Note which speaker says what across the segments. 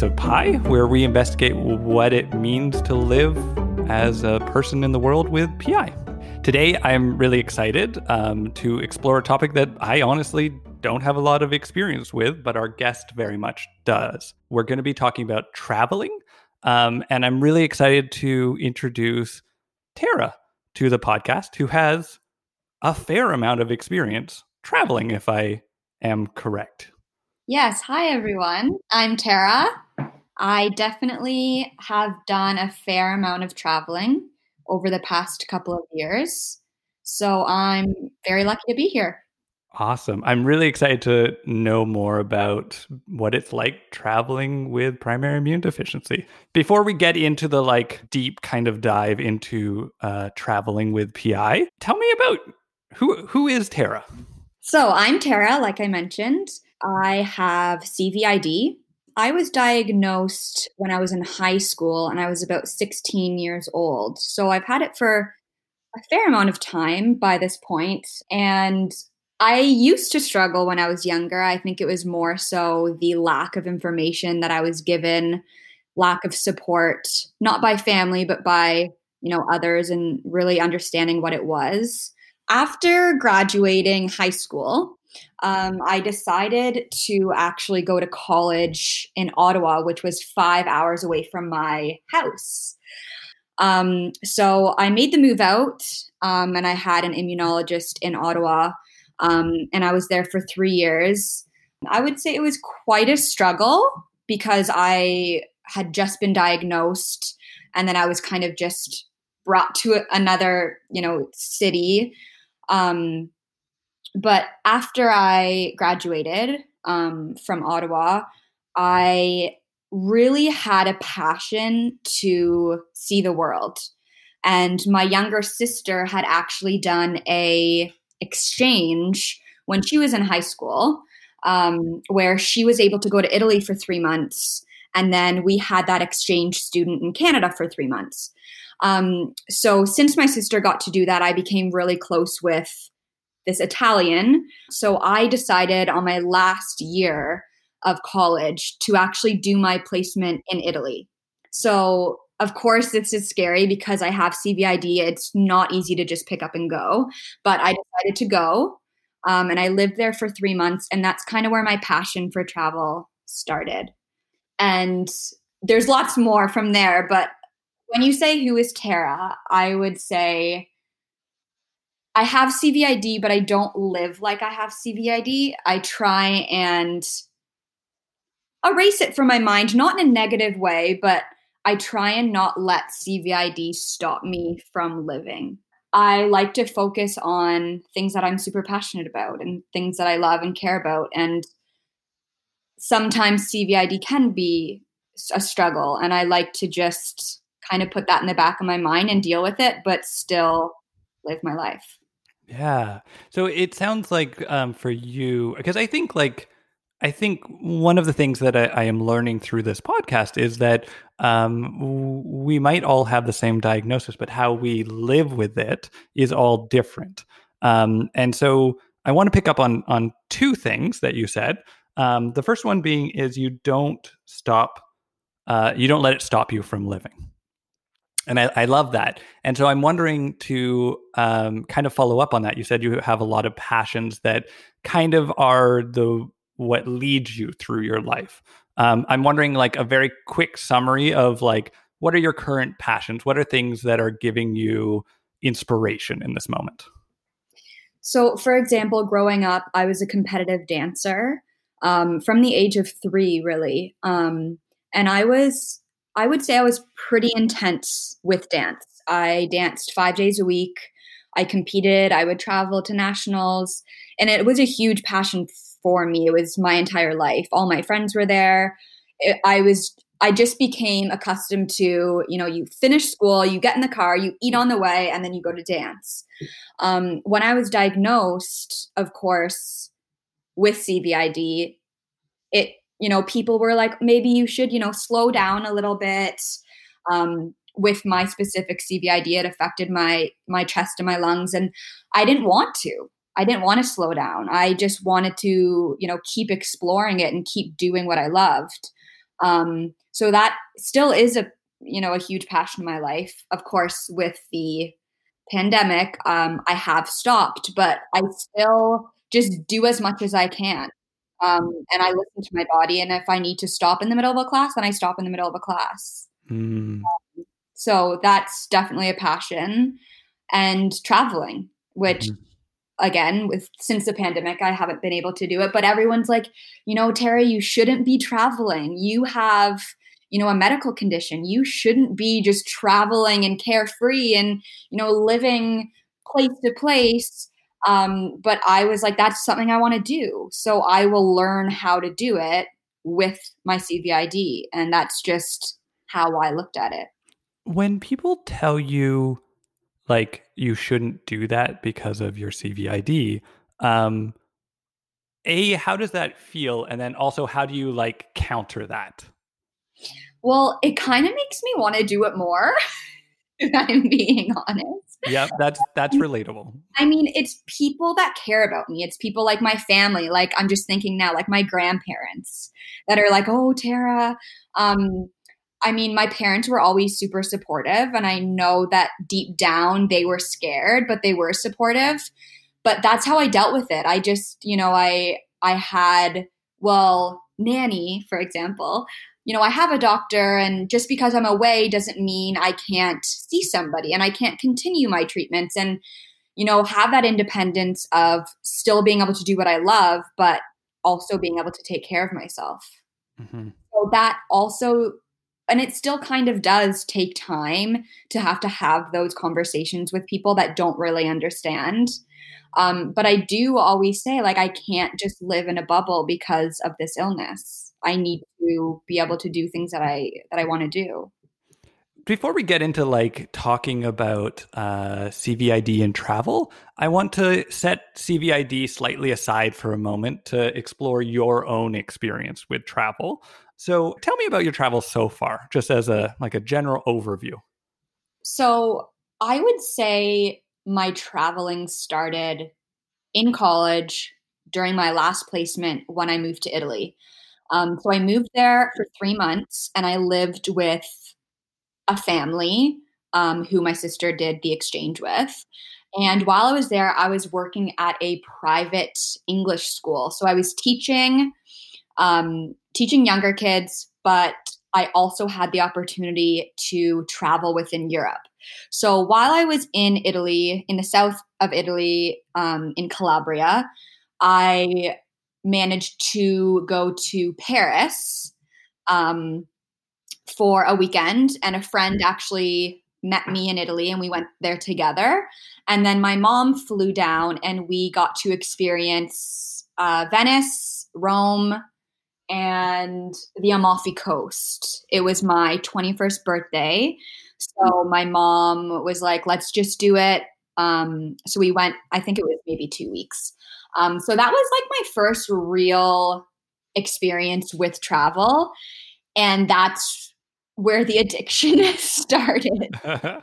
Speaker 1: Slice of Pie, where we investigate what it means to live as a person in the world with PI. Today, I'm really excited um, to explore a topic that I honestly don't have a lot of experience with, but our guest very much does. We're going to be talking about traveling, um, and I'm really excited to introduce Tara to the podcast, who has a fair amount of experience traveling, if I am correct.
Speaker 2: Yes. Hi, everyone. I'm Tara. I definitely have done a fair amount of traveling over the past couple of years. So I'm very lucky to be here.
Speaker 1: Awesome. I'm really excited to know more about what it's like traveling with primary immune deficiency. Before we get into the like deep kind of dive into uh, traveling with PI, tell me about who who is Tara?
Speaker 2: So I'm Tara, like I mentioned. I have CVID. I was diagnosed when I was in high school and I was about 16 years old. So I've had it for a fair amount of time by this point. And I used to struggle when I was younger. I think it was more so the lack of information that I was given, lack of support, not by family, but by, you know, others and really understanding what it was. After graduating high school, um, I decided to actually go to college in Ottawa, which was five hours away from my house. Um, so I made the move out, um, and I had an immunologist in Ottawa, um, and I was there for three years. I would say it was quite a struggle because I had just been diagnosed, and then I was kind of just brought to another, you know, city. Um, but after I graduated um, from Ottawa, I really had a passion to see the world. And my younger sister had actually done a exchange when she was in high school, um, where she was able to go to Italy for three months, and then we had that exchange student in Canada for three months. Um, so since my sister got to do that, I became really close with this Italian. So I decided on my last year of college to actually do my placement in Italy. So, of course, this is scary because I have CVID. It's not easy to just pick up and go, but I decided to go. Um, and I lived there for three months. And that's kind of where my passion for travel started. And there's lots more from there. But when you say who is Tara, I would say I have CVID, but I don't live like I have CVID. I try and erase it from my mind, not in a negative way, but I try and not let CVID stop me from living. I like to focus on things that I'm super passionate about and things that I love and care about. And sometimes CVID can be a struggle. And I like to just kind of put that in the back of my mind and deal with it, but still live my life.
Speaker 1: Yeah. So it sounds like um, for you, because I think like, I think one of the things that I, I am learning through this podcast is that um, we might all have the same diagnosis, but how we live with it is all different. Um, and so I want to pick up on on two things that you said. Um, the first one being is you don't stop, uh, you don't let it stop you from living and I, I, love that. And so I'm wondering to um, kind of follow up on that. You said you have a lot of passions that kind of are the what leads you through your life. Um, I'm wondering, like, a very quick summary of like what are your current passions? What are things that are giving you inspiration in this moment?
Speaker 2: So, for example, growing up, I was a competitive dancer um, from the age of three, really. Um, and I was I would say I was pretty intense with dance. I danced five days a week. I competed. I would travel to nationals. And it was a huge passion for me. It was my entire life. All my friends were there. I was, I just became accustomed to, you know, you finish school, you get in the car, you eat on the way, and then you go to dance. Um, when I was diagnosed, of course, with CVID, it you know, people were like, maybe you should, you know, slow down a little bit. Um, with my specific CVID, it affected my my chest and my lungs, and I didn't want to. I didn't want to slow down. I just wanted to, you know, keep exploring it and keep doing what I loved. Um, so that still is a you know a huge passion in my life. Of course, with the pandemic, um, I have stopped, but I still just do as much as I can. Um, and I listen to my body. And if I need to stop in the middle of a class, then I stop in the middle of a class. Mm. Um, so that's definitely a passion. And traveling, which mm-hmm again with since the pandemic i haven't been able to do it but everyone's like you know terry you shouldn't be traveling you have you know a medical condition you shouldn't be just traveling and carefree and you know living place to place um, but i was like that's something i want to do so i will learn how to do it with my cvid and that's just how i looked at it
Speaker 1: when people tell you like you shouldn't do that because of your CVID. Um, a, how does that feel? And then also, how do you like counter that?
Speaker 2: Well, it kind of makes me want to do it more. if I'm being honest.
Speaker 1: Yeah, that's that's relatable.
Speaker 2: I mean, it's people that care about me. It's people like my family. Like I'm just thinking now, like my grandparents that are like, "Oh, Tara, um, I mean, my parents were always super supportive, and I know that deep down they were scared, but they were supportive. But that's how I dealt with it. I just, you know, I I had well, nanny, for example. You know, I have a doctor, and just because I'm away doesn't mean I can't see somebody and I can't continue my treatments and, you know, have that independence of still being able to do what I love, but also being able to take care of myself. Mm-hmm. So that also and it still kind of does take time to have to have those conversations with people that don't really understand. Um, but i do always say like i can't just live in a bubble because of this illness. I need to be able to do things that i that i want to do.
Speaker 1: Before we get into like talking about uh, CVID and travel, I want to set CVID slightly aside for a moment to explore your own experience with travel. So tell me about your travels so far, just as a like a general overview.
Speaker 2: So I would say my traveling started in college during my last placement when I moved to Italy. Um, so I moved there for three months and I lived with a family um, who my sister did the exchange with. And while I was there, I was working at a private English school. So I was teaching um, teaching younger kids, but I also had the opportunity to travel within Europe. So while I was in Italy, in the south of Italy, um, in Calabria, I managed to go to Paris um, for a weekend, and a friend actually met me in Italy, and we went there together. And then my mom flew down, and we got to experience uh, Venice, Rome, and the Amalfi Coast. It was my 21st birthday. So my mom was like, let's just do it. Um, so we went, I think it was maybe two weeks. Um, so that was like my first real experience with travel. And that's where the addiction started.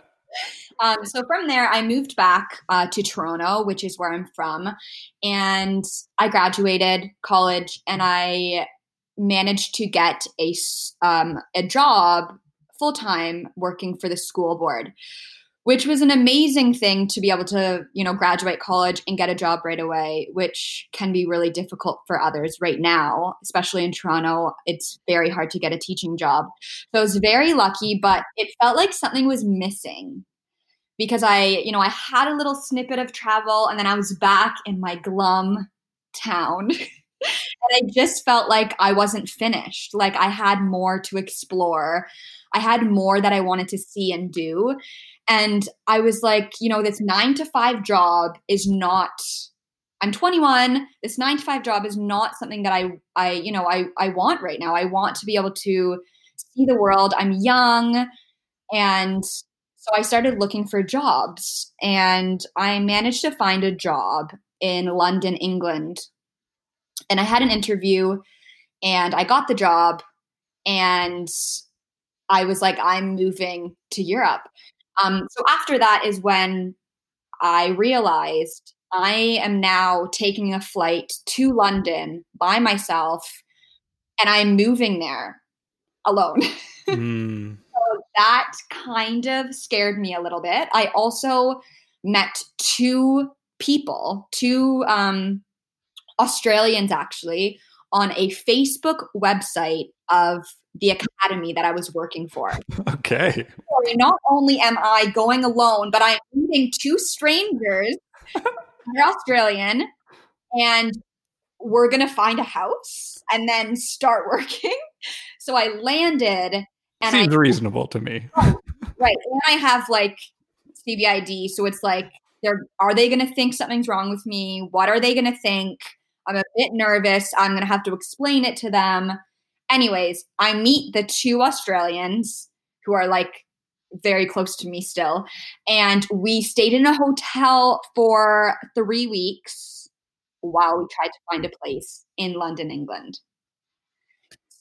Speaker 2: Um, so from there, I moved back uh, to Toronto, which is where I'm from, and I graduated college, and I managed to get a um, a job full time working for the school board, which was an amazing thing to be able to you know graduate college and get a job right away, which can be really difficult for others right now, especially in Toronto. It's very hard to get a teaching job. So I was very lucky, but it felt like something was missing because I, you know, I had a little snippet of travel and then I was back in my glum town. I just felt like I wasn't finished. Like I had more to explore. I had more that I wanted to see and do. And I was like, you know, this nine to five job is not I'm 21. This nine to five job is not something that I, I, you know, I, I want right now. I want to be able to see the world. I'm young, and so I started looking for jobs, and I managed to find a job in London, England, and I had an interview and I got the job and I was like, I'm moving to Europe. Um, so after that is when I realized I am now taking a flight to London by myself and I'm moving there. alone.
Speaker 1: Mm.
Speaker 2: so that kind of scared me a little bit. I also met two people, two um, Australians actually, on a Facebook website of the academy that I was working for.
Speaker 1: Okay.
Speaker 2: So not only am I going alone, but I'm meeting two strangers. They're Australian, and we're gonna find a house and then start working. So I landed and
Speaker 1: Seems
Speaker 2: I,
Speaker 1: reasonable to me.
Speaker 2: right, and I have like CVID, so it's like they're are they gonna think something's wrong with me? What are they gonna think? I'm a bit nervous. I'm gonna have to explain it to them. Anyways, I meet the two Australians who are like very close to me still. And we stayed in a hotel for three weeks while we tried to find a place in London, England.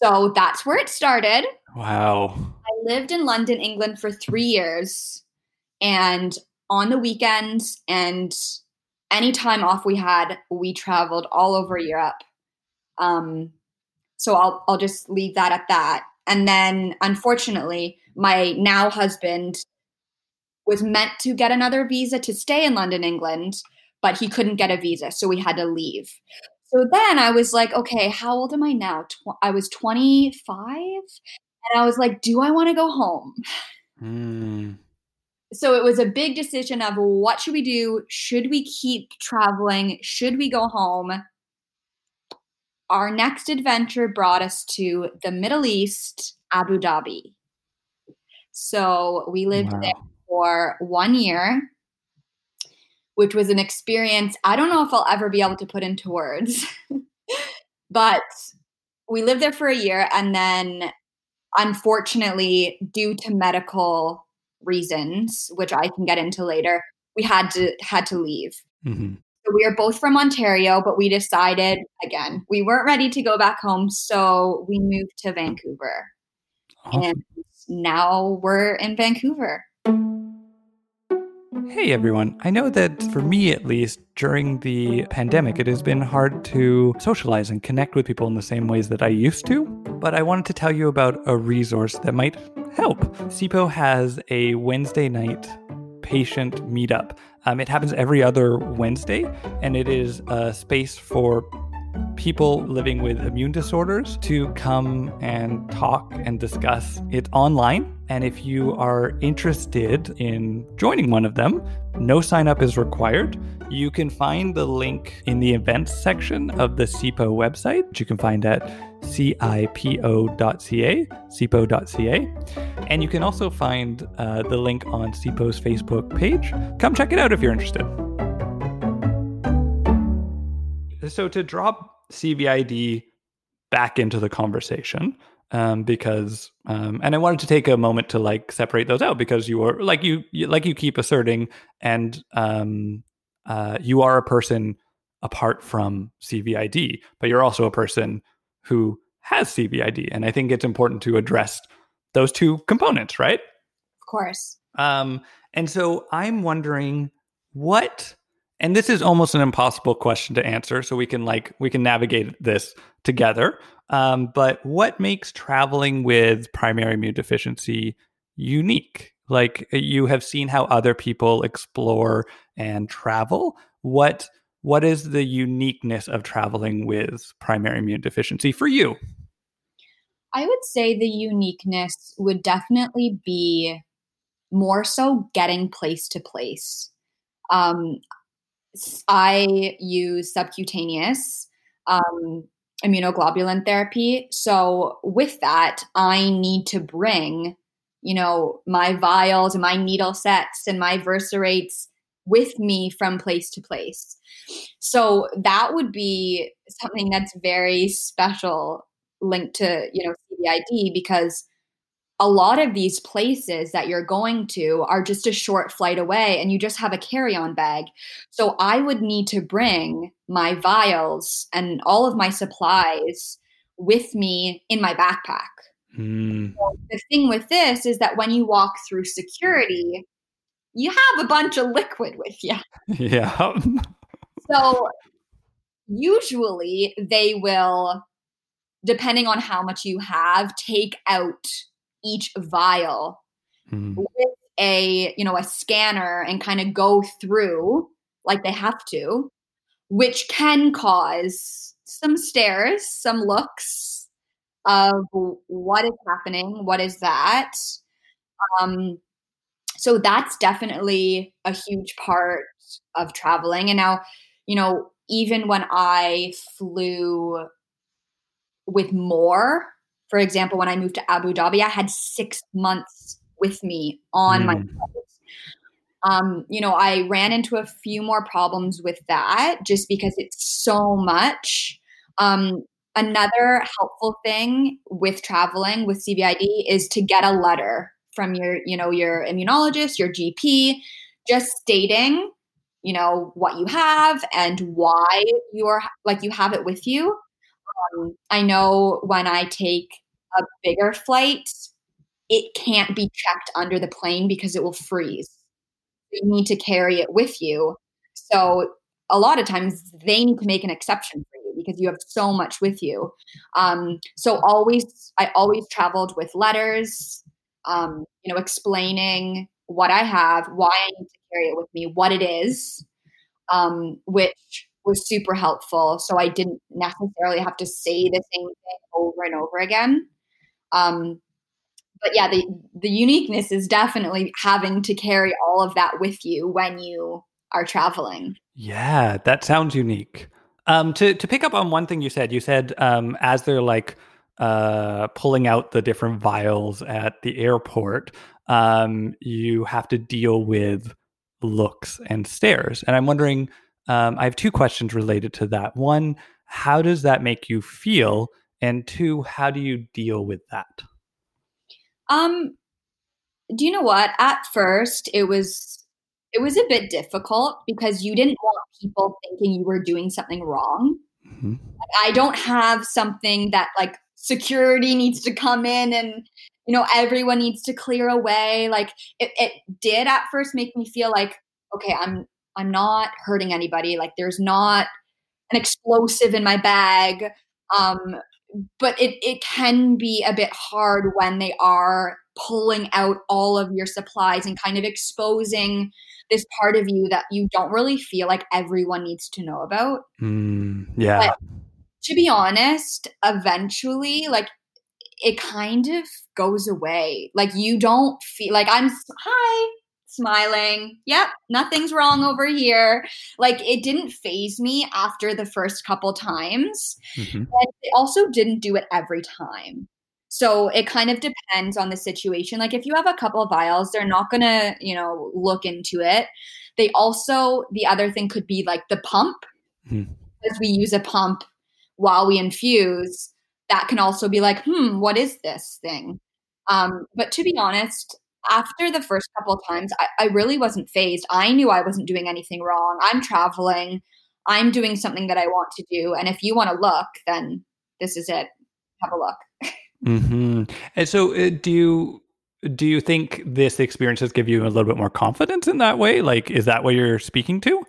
Speaker 2: So that's where it started.
Speaker 1: Wow.
Speaker 2: I lived in London, England for three years. And on the weekends and any time off we had, we traveled all over Europe. Um, so I'll I'll just leave that at that. And then unfortunately, my now husband was meant to get another visa to stay in London, England, but he couldn't get a visa, so we had to leave. So then I was like, okay, how old am I now? Tw- I was 25 and I was like, do I want to go home?
Speaker 1: Mm.
Speaker 2: So it was a big decision of what should we do? Should we keep traveling? Should we go home? Our next adventure brought us to the Middle East, Abu Dhabi. So we lived
Speaker 1: Wow.
Speaker 2: there for one year, which was an experience I don't know if I'll ever be able to put into words. but we lived there for a year and then unfortunately due to medical reasons, which I can get into later, we had to had to leave.
Speaker 1: Mhm.
Speaker 2: So we are both from Ontario, but we decided again, we weren't ready to go back home, so we moved to Vancouver.
Speaker 1: Awesome.
Speaker 2: And now we're in Vancouver.
Speaker 1: Hey everyone. I know that for me at least, during the pandemic, it has been hard to socialize and connect with people in the same ways that I used to. But I wanted to tell you about a resource that might help. CIPO has a Wednesday night patient meetup. Um, it happens every other Wednesday, and it is a space for people living with immune disorders to come and talk and discuss it online. And if you are interested in joining one of them, no sign up is required. You can find the link in the events section of the CIPO website, which you can find at cipo.ca, cipo.ca. And you can also find uh, the link on CIPO's Facebook page. Come check it out if you're interested. So to drop CVID back into the conversation, um, because um, and I wanted to take a moment to like separate those out because you are like you, you like you keep asserting, and um, uh, you are a person apart from CVID, but you're also a person who has CVID, and I think it's important to address those two components, right?
Speaker 2: Of course.
Speaker 1: Um, and so I'm wondering what, and this is almost an impossible question to answer. So we can like we can navigate this together. Um, but what makes traveling with primary immune deficiency unique? Like you have seen how other people explore and travel. What what is the uniqueness of traveling with primary immune deficiency for you?
Speaker 2: I would say the uniqueness would definitely be more so getting place to place. Um, I use subcutaneous um, immunoglobulin therapy. So, with that, I need to bring, you know, my vials and my needle sets and my versarates with me from place to place. So, that would be something that's very special linked to, you know, CVID because a lot of these places that you're going to are just a short flight away and you just have a carry-on bag. So I would need to bring my vials and all of my supplies with me in my backpack.
Speaker 1: Mm,
Speaker 2: The thing with this is that when you walk through security, you have a bunch of liquid with you.
Speaker 1: yeah.
Speaker 2: So usually they will depending on how much you have, take out each vial
Speaker 1: Mm.
Speaker 2: with a you know a scanner and kind of go through like they have to which can cause some stares some looks of what is happening what is that um so that's definitely a huge part of traveling and now you know even when i flew with more for example when i moved to abu dhabi i had 6 months with me on my
Speaker 1: Mm.
Speaker 2: flights. Um, you know, I ran into a few more problems with that just because it's so much. Um, another helpful thing with traveling with CVID is to get a letter from your, you know, your immunologist, your GP, just stating, you know, what you have and why you're like you have it with you. Um, I know when I take a bigger flight, it can't be checked under the plane because it will freeze. You need to carry it with you. So a lot of times they need to make an exception for you because you have so much with you. Um, so always, I always traveled with letters, um, you know, explaining what I have, why I need to carry it with me, what it is, um, which was super helpful. So I didn't necessarily have to say the same thing over and over again. Um, but yeah, the the uniqueness is definitely having to carry all of that with you when you are traveling.
Speaker 1: Yeah, that sounds unique. Um, to to pick up on one thing you said, you said um, as they're like uh, pulling out the different vials at the airport, um, you have to deal with looks and stares. And I'm wondering, um, I have two questions related to that. One, how does that make you feel? And two, how do you deal with that?
Speaker 2: Um, do you know what? At first, it was it was a bit difficult because you didn't want people thinking you were doing something wrong.
Speaker 1: Mm-hmm.
Speaker 2: I don't have something that like security needs to come in and you know everyone needs to clear away. Like it, it did at first make me feel like okay, I'm I'm not hurting anybody. Like there's not an explosive in my bag. Um, but it, it can be a bit hard when they are pulling out all of your supplies and kind of exposing this part of you that you don't really feel like everyone needs to know about.
Speaker 1: Mm, yeah.
Speaker 2: But to be honest, eventually, like it kind of goes away. Like you don't feel like I'm hi smiling. Yep, nothing's wrong over here. Like it didn't phase me after the first couple times.
Speaker 1: Mm-hmm.
Speaker 2: And it also didn't do it every time. So it kind of depends on the situation. Like if you have a couple of vials, they're not going to, you know, look into it. They also the other thing could be like the pump.
Speaker 1: Mm-hmm.
Speaker 2: As we use a pump while we infuse, that can also be like, "Hmm, what is this thing?" Um, but to be honest, after the first couple of times, I, I really wasn't phased. I knew I wasn't doing anything wrong. I'm traveling. I'm doing something that I want to do. And if you want to look, then this is it. Have a look.
Speaker 1: Mm-hmm. And so, uh, do you do you think this experience has given you a little bit more confidence in that way? Like, is that what you're speaking to?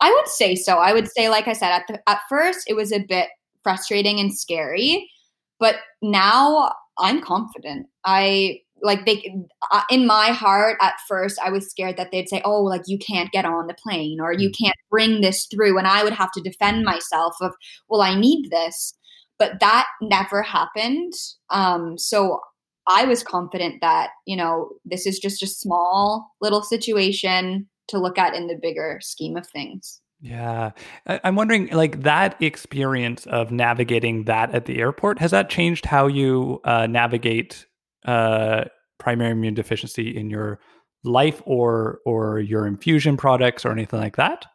Speaker 2: I would say so. I would say, like I said, at the, at first it was a bit frustrating and scary, but now I'm confident. I like they uh, in my heart at first i was scared that they'd say oh like you can't get on the plane or you can't bring this through and i would have to defend myself of well i need this but that never happened um so i was confident that you know this is just a small little situation to look at in the bigger scheme of things
Speaker 1: yeah. I'm wondering, like, that experience of navigating that at the airport, has that changed how you uh, navigate uh, primary immune deficiency in your life or or your infusion products or anything like that?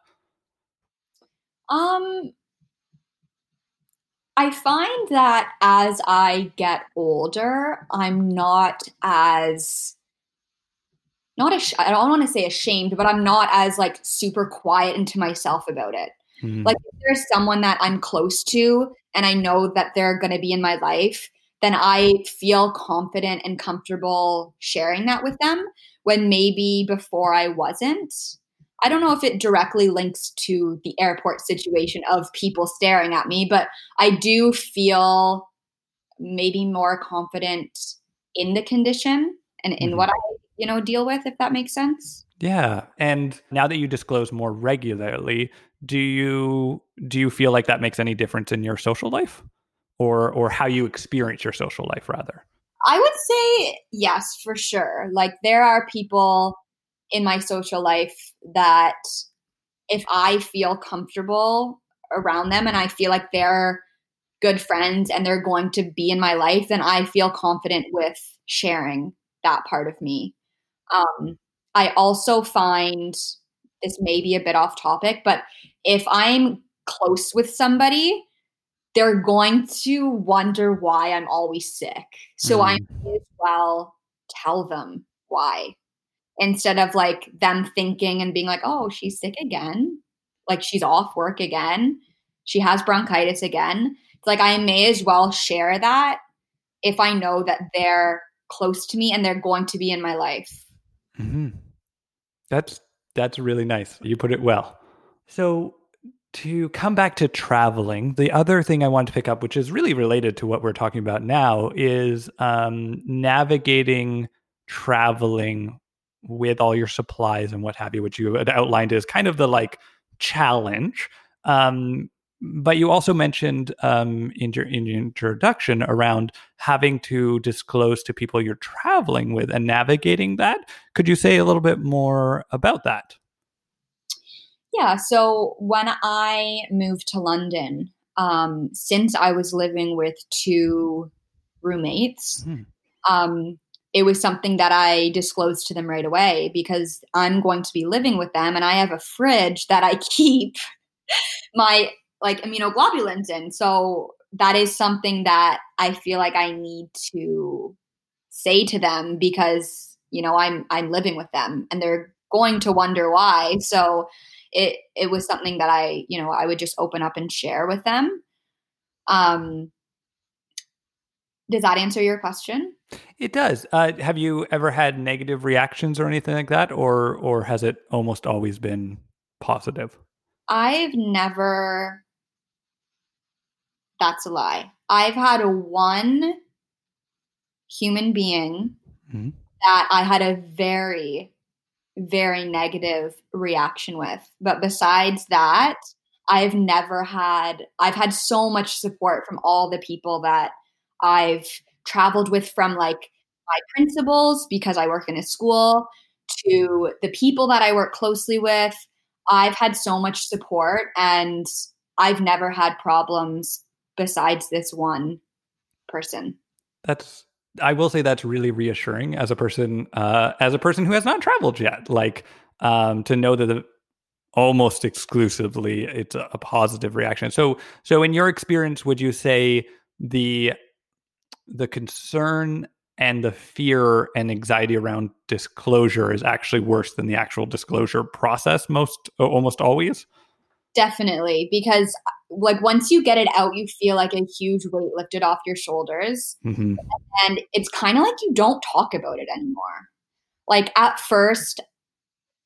Speaker 2: Um, I find that as I get older, I'm not as not ash- I don't want to say ashamed, but I'm not as like super quiet into myself about it.
Speaker 1: Mm.
Speaker 2: Like if there's someone that I'm close to and I know that they're going to be in my life, then I feel confident and comfortable sharing that with them when maybe before I wasn't. I don't know if it directly links to the airport situation of people staring at me, but I do feel maybe more confident in the condition and in
Speaker 1: Mhm.
Speaker 2: what I, you know, deal with, if that makes sense.
Speaker 1: Yeah. And now that you disclose more regularly, do you do you feel like that makes any difference in your social life? Or or how you experience your social life rather?
Speaker 2: I would say yes, for sure. Like there are people in my social life that if I feel comfortable around them and I feel like they're good friends and they're going to be in my life, then I feel confident with sharing that part of me. Um, I also find this may be a bit off topic, but if I'm close with somebody, they're going to wonder why I'm always sick. So I
Speaker 1: Mm.
Speaker 2: may as well tell them why instead of like them thinking and being like, oh, she's sick again. Like she's off work again. She has bronchitis again. It's like I may as well share that if I know that they're close to me and they're going to be in my life.
Speaker 1: Hmm That's that's really nice. You put it well. So to come back to traveling, the other thing I want to pick up, which is really related to what we're talking about now, is um, navigating traveling with all your supplies and what have you, which you outlined as kind of the like challenge. Um, but you also mentioned um, in your in your introduction around having to disclose to people you're traveling with and navigating that. Could you say a little bit more about that?
Speaker 2: Yeah. So when I moved to London, um, since I was living with two roommates,
Speaker 1: Hmm.
Speaker 2: um, it was something that I disclosed to them right away because I'm going to be living with them and I have a fridge that I keep my like immunoglobulins in. So that is something that I feel like I need to say to them because you know I'm I'm living with them and they're going to wonder why. So it it was something that I, you know, I would just open up and share with them. Um does that answer your question?
Speaker 1: It does. Uh, have you ever had negative reactions or anything like that, or or has it almost always been positive?
Speaker 2: I've never that's a lie. I've had a one human being
Speaker 1: Mhm.
Speaker 2: that I had a very very negative reaction with. But besides that, I've never had I've had so much support from all the people that I've traveled with from like my principals because I work in a school to the people that I work closely with. I've had so much support and I've never had problems besides this one person.
Speaker 1: That's I will say that's really reassuring as a person uh, as a person who has not traveled yet. Like um, to know that the, almost exclusively it's a, a positive reaction. So so in your experience, would you say the the concern and the fear and anxiety around disclosure is actually worse than the actual disclosure process most almost always?
Speaker 2: Definitely, because like once you get it out, you feel like a huge weight lifted off your shoulders.
Speaker 1: Mhm.
Speaker 2: And it's kind of like you don't talk about it anymore. Like at first,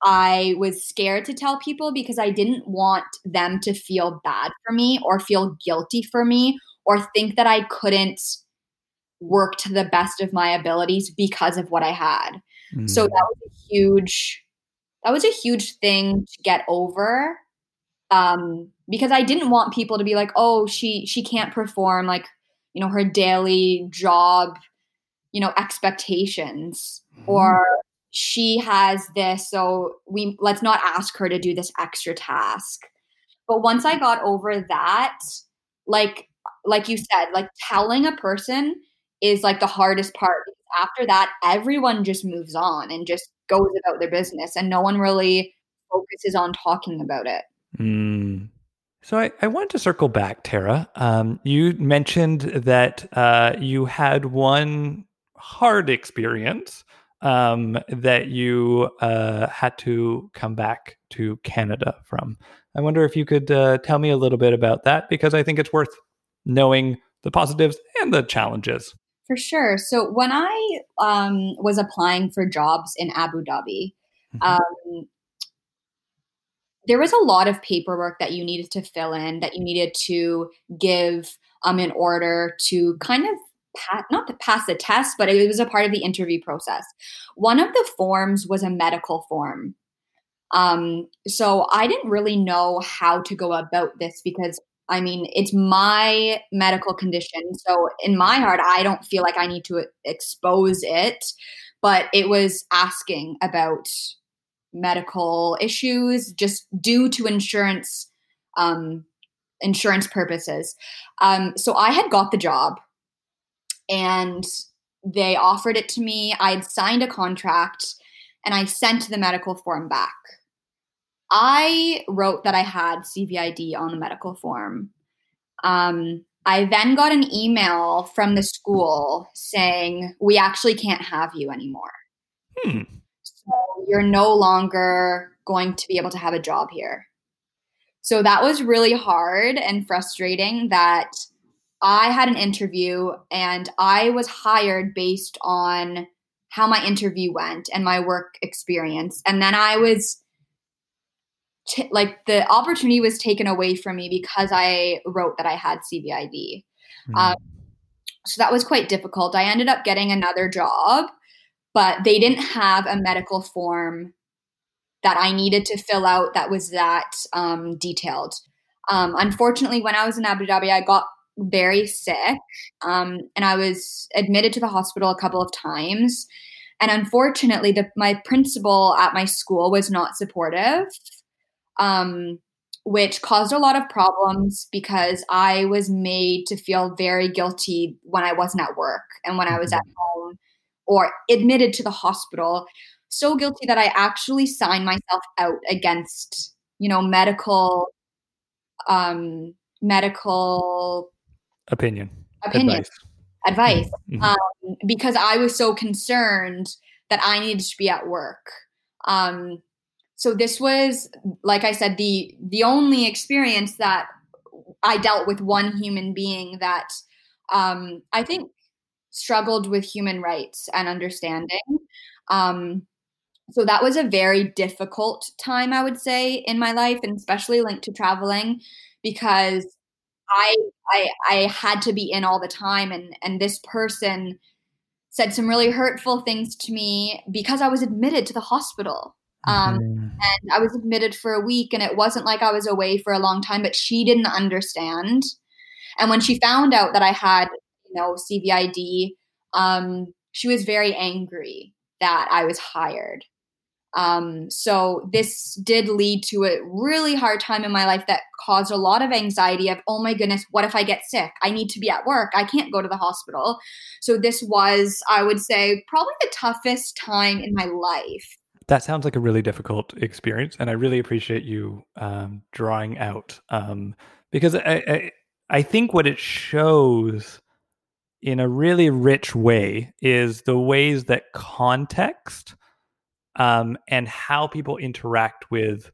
Speaker 2: I was scared to tell people because I didn't want them to feel bad for me or feel guilty for me or think that I couldn't work to the best of my abilities because of what I had. So
Speaker 1: Mm.
Speaker 2: that was a huge that was a huge thing to get over um because I didn't want people to be like, "Oh, she she can't perform like, you know, her daily job, you know, expectations
Speaker 1: Mhm.
Speaker 2: or she has this, so we let's not ask her to do this extra task." But once I got over that, like like you said, like telling a person is like the hardest part. After that, everyone just moves on and just goes about their business and no one really focuses on talking about it.
Speaker 1: Mm. So I, I wanted to circle back, Tara. Um, you mentioned that uh, you had one hard experience um, that you uh, had to come back to Canada from. I wonder if you could uh, tell me a little bit about that because I think it's worth knowing the positives and the challenges.
Speaker 2: For sure. So when I um, was applying for jobs in Abu Dhabi,
Speaker 1: Mhm.
Speaker 2: um, there was a lot of paperwork that you needed to fill in, that you needed to give um, in order to kind of not to pass the test, but it was a part of the interview process. One of the forms was a medical form. Um, so I didn't really know how to go about this because I mean, it's my medical condition. So in my heart, I don't feel like I need to expose it, but it was asking about medical issues just due to insurance um, insurance purposes. Um, so I had got the job and they offered it to me. I had signed a contract and I sent the medical form back. I wrote that I had CVID on the medical form. Um, I then got an email from the school saying, We actually can't have you anymore. Hmm. So you're no longer going to be able to have a job here. So that was really hard and frustrating that I had an interview and I was hired based on how my interview went and my work experience. And then I was t- like, the opportunity was taken away from me because I wrote that I had CVID. Mm. Um, so that was quite difficult. I ended up getting another job, but they didn't have a medical form that I needed to fill out that was that um, detailed. Um, unfortunately, when I was in Abu Dhabi, I got very sick um, and I was admitted to the hospital a couple of times. And unfortunately, the, my principal at my school was not supportive, um, which caused a lot of problems because I was made to feel very guilty when I wasn't at work and when I was at mm-hmm. home or admitted to the hospital so guilty that I actually signed myself out against, you know, medical, um, medical
Speaker 1: opinion,
Speaker 2: opinion, advice, advice. Mm-hmm. um, because I was so concerned that I needed to be at work. Um, so this was, like I said, the the only experience that I dealt with one human being that um, I think struggled with human rights and understanding. Um, so that was a very difficult time i would say in my life and especially linked to traveling because i i i had to be in all the time and and this person said some really hurtful things to me because i was admitted to the hospital um, mm-hmm. and i was admitted for a week and it wasn't like i was away for a long time but she didn't understand and when she found out that i had you know cvid um, she was very angry that i was hired um, so this did lead to a really hard time in my life that caused a lot of anxiety of, oh my goodness, what if I get sick? I need to be at work. I can't go to the hospital. So this was, I would say, probably the toughest time in my life.
Speaker 1: That sounds like a really difficult experience, and I really appreciate you um, drawing out um, because I, I I think what it shows in a really rich way is the ways that context um, and how people interact with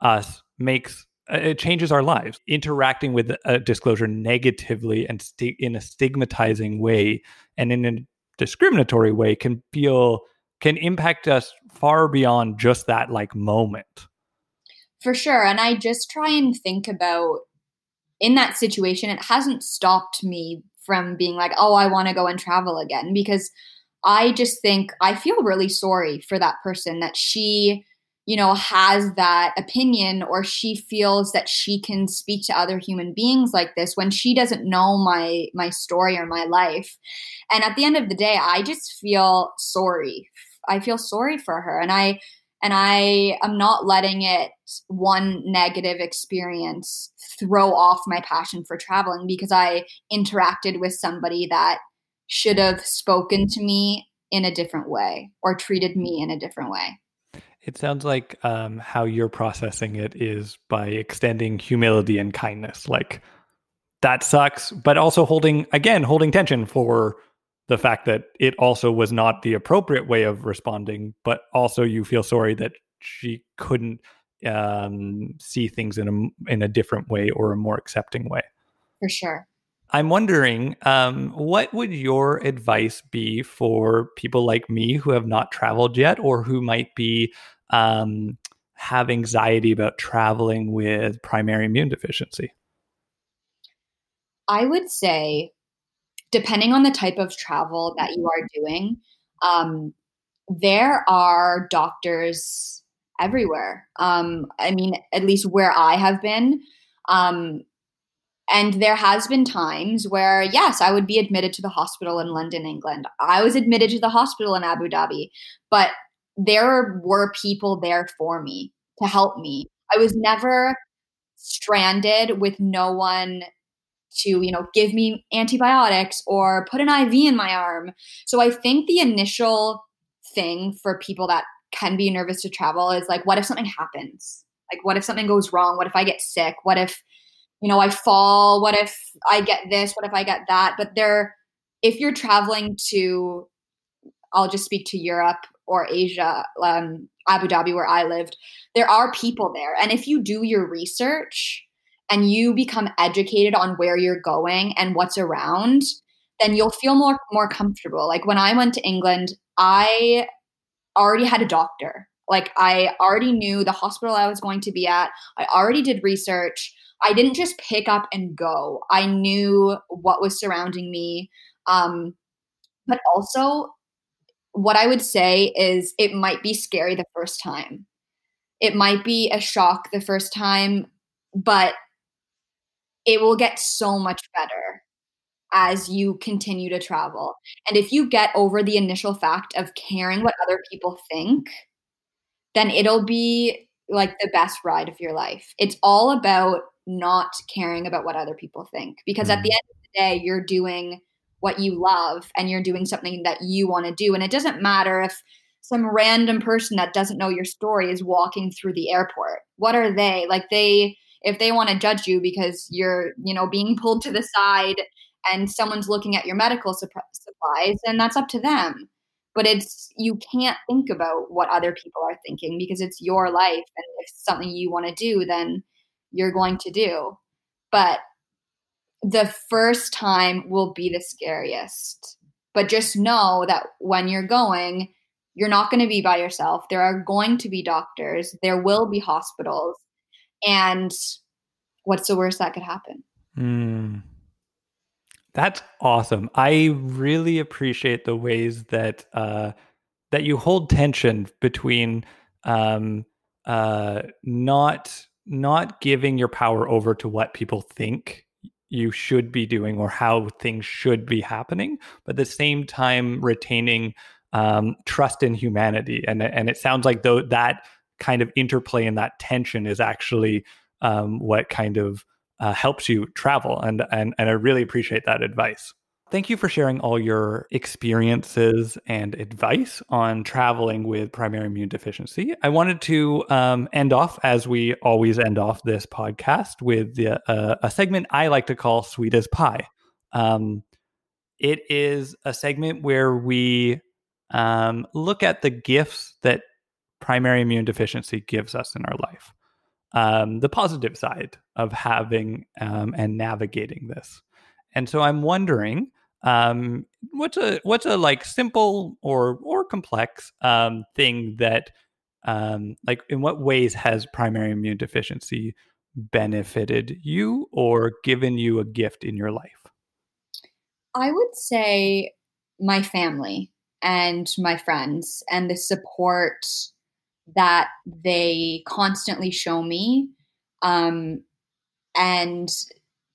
Speaker 1: us makes uh, it changes our lives. Interacting with a disclosure negatively and st- in a stigmatizing way and in a discriminatory way can feel can impact us far beyond just that like moment.
Speaker 2: For sure, and I just try and think about in that situation. It hasn't stopped me from being like, oh, I want to go and travel again because I just think I feel really sorry for that person that she, you know, has that opinion or she feels that she can speak to other human beings like this when she doesn't know my my story or my life. And at the end of the day, I just feel sorry. I feel sorry for her and I and I am not letting it one negative experience throw off my passion for traveling because I interacted with somebody that should have spoken to me in a different way or treated me in a different way.
Speaker 1: It sounds like um, how you're processing it is by extending humility and kindness. Like that sucks, but also holding, again, holding tension for the fact that it also was not the appropriate way of responding, but also you feel sorry that she couldn't um, see things in a in a different way or a more accepting way.
Speaker 2: For sure.
Speaker 1: I'm wondering, um, what would your advice be for people like me who have not traveled yet or who might be um, have anxiety about traveling with primary immune deficiency?
Speaker 2: I would say depending on the type of travel that you are doing, um, there are doctors everywhere. Um, I mean, at least where I have been. Um, and there has been times where, yes, I would be admitted to the hospital in London, England. I was admitted to the hospital in Abu Dhabi, but there were people there for me to help me. I was never stranded with no one to, you know, give me antibiotics or put an IV in my arm. So I think the initial thing for people that can be nervous to travel is like, what if something happens? Like, what if something goes wrong? What if I get sick? What if, you know, I fall? What if I get this? What if I get that? But there, if you're traveling to, I'll just speak to Europe or Asia, um, Abu Dhabi, where I lived, there are people there. And if you do your research and you become educated on where you're going and what's around, then you'll feel more more comfortable. Like when I went to England, I already had a doctor. Like I already knew the hospital I was going to be at. I already did research. I didn't just pick up and go. I knew what was surrounding me. Um, but also, what I would say is it might be scary the first time. It might be a shock the first time, but it will get so much better as you continue to travel. And if you get over the initial fact of caring what other people think, then it'll be like the best ride of your life. It's all about not caring about what other people think because mm. at the end of the day, you're doing what you love and you're doing something that you want to do. And it doesn't matter if some random person that doesn't know your story is walking through the airport. What are they? Like they if they want to judge you because you're, you know, being pulled to the side and someone's looking at your medical supplies, then that's up to them. But it's you can't think about what other people are thinking because it's your life and if it's something you want to do, then you're going to do. But the first time will be the scariest. But just know that when you're going, you're not going to be by yourself. There are going to be doctors, there will be hospitals. And what's the worst that could happen?
Speaker 1: Mm. That's awesome. I really appreciate the ways that uh, that you hold tension between um, uh, not not giving your power over to what people think you should be doing or how things should be happening, but at the same time retaining um, trust in humanity. And and it sounds like though that kind of interplay and that tension is actually um, what kind of uh, helps you travel. And, and and I really appreciate that advice. Thank you for sharing all your experiences and advice on traveling with primary immune deficiency. I wanted to um, end off, as we always end off this podcast, with the, uh, a segment I like to call Sweet as Pie. Um, it is a segment where we um, look at the gifts that primary immune deficiency gives us in our life, um, the positive side of having um, and navigating this. And so I'm wondering um, what's a what's a like simple or or complex um, thing that um, like in what ways has primary immune deficiency benefited you or given you a gift in your life?
Speaker 2: I would say my family and my friends and the support that they constantly show me um, and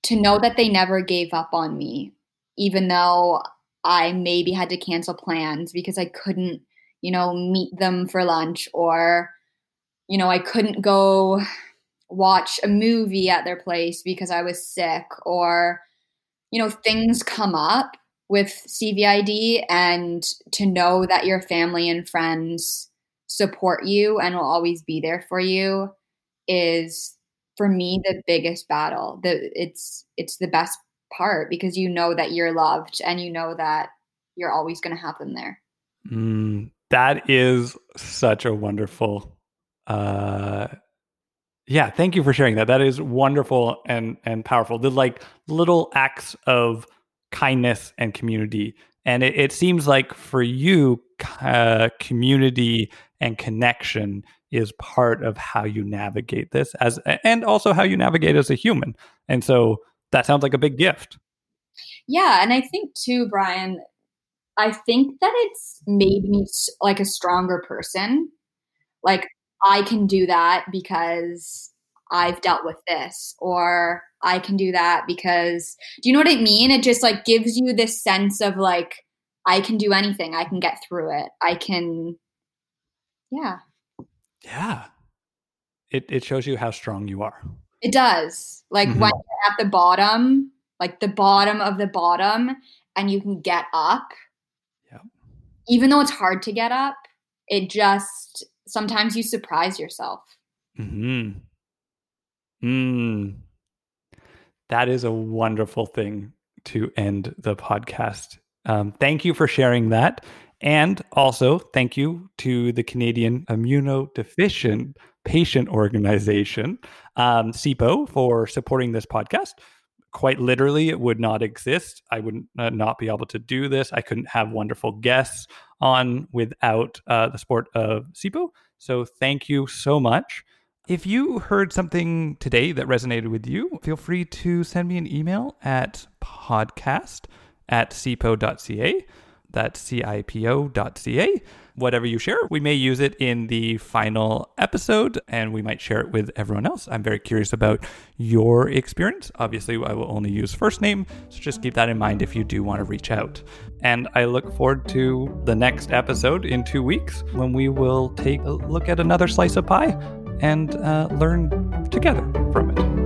Speaker 2: to know that they never gave up on me even though I maybe had to cancel plans because I couldn't, you know, meet them for lunch or, you know, I couldn't go watch a movie at their place because I was sick or, you know, things come up with CVID and to know that your family and friends support you and will always be there for you is for me the biggest battle. The it's it's the best part because you know that you're loved and you know that you're always going to have them there.
Speaker 1: Mm, that is such a wonderful uh yeah thank you for sharing that that is wonderful and and powerful the like little acts of kindness and community and it, it seems like for you uh, community and connection is part of how you navigate this as and also how you navigate as a human and so that sounds like a big gift.
Speaker 2: Yeah, and I think too, Brian, I think that it's made me like a stronger person. Like I can do that because I've dealt with this or I can do that because do you know what I mean? It just like gives you this sense of like I can do anything. I can get through it. I can yeah.
Speaker 1: Yeah. It it shows you how strong you are.
Speaker 2: It does. Like mm-hmm. when you're at the bottom, like the bottom of the bottom and you can get up.
Speaker 1: Yeah.
Speaker 2: Even though it's hard to get up, it just sometimes you surprise yourself.
Speaker 1: Mhm. Mm. That is a wonderful thing to end the podcast. Um, thank you for sharing that. And also, thank you to the Canadian Immunodeficient Patient Organization, um, for supporting this podcast. Quite literally, it would not exist. I would uh, not be able to do this. I couldn't have wonderful guests on without uh, the support of CIPO. So, thank you so much. If you heard something today that resonated with you, feel free to send me an email at podcast at cipo.ca. That's C-I-P-O.ca. Whatever you share, we may use it in the final episode and we might share it with everyone else. I'm very curious about your experience. Obviously, I will only use first name, so just keep that in mind if you do want to reach out. And I look forward to the next episode in two weeks when we will take a look at another slice of pie and uh, learn together from it.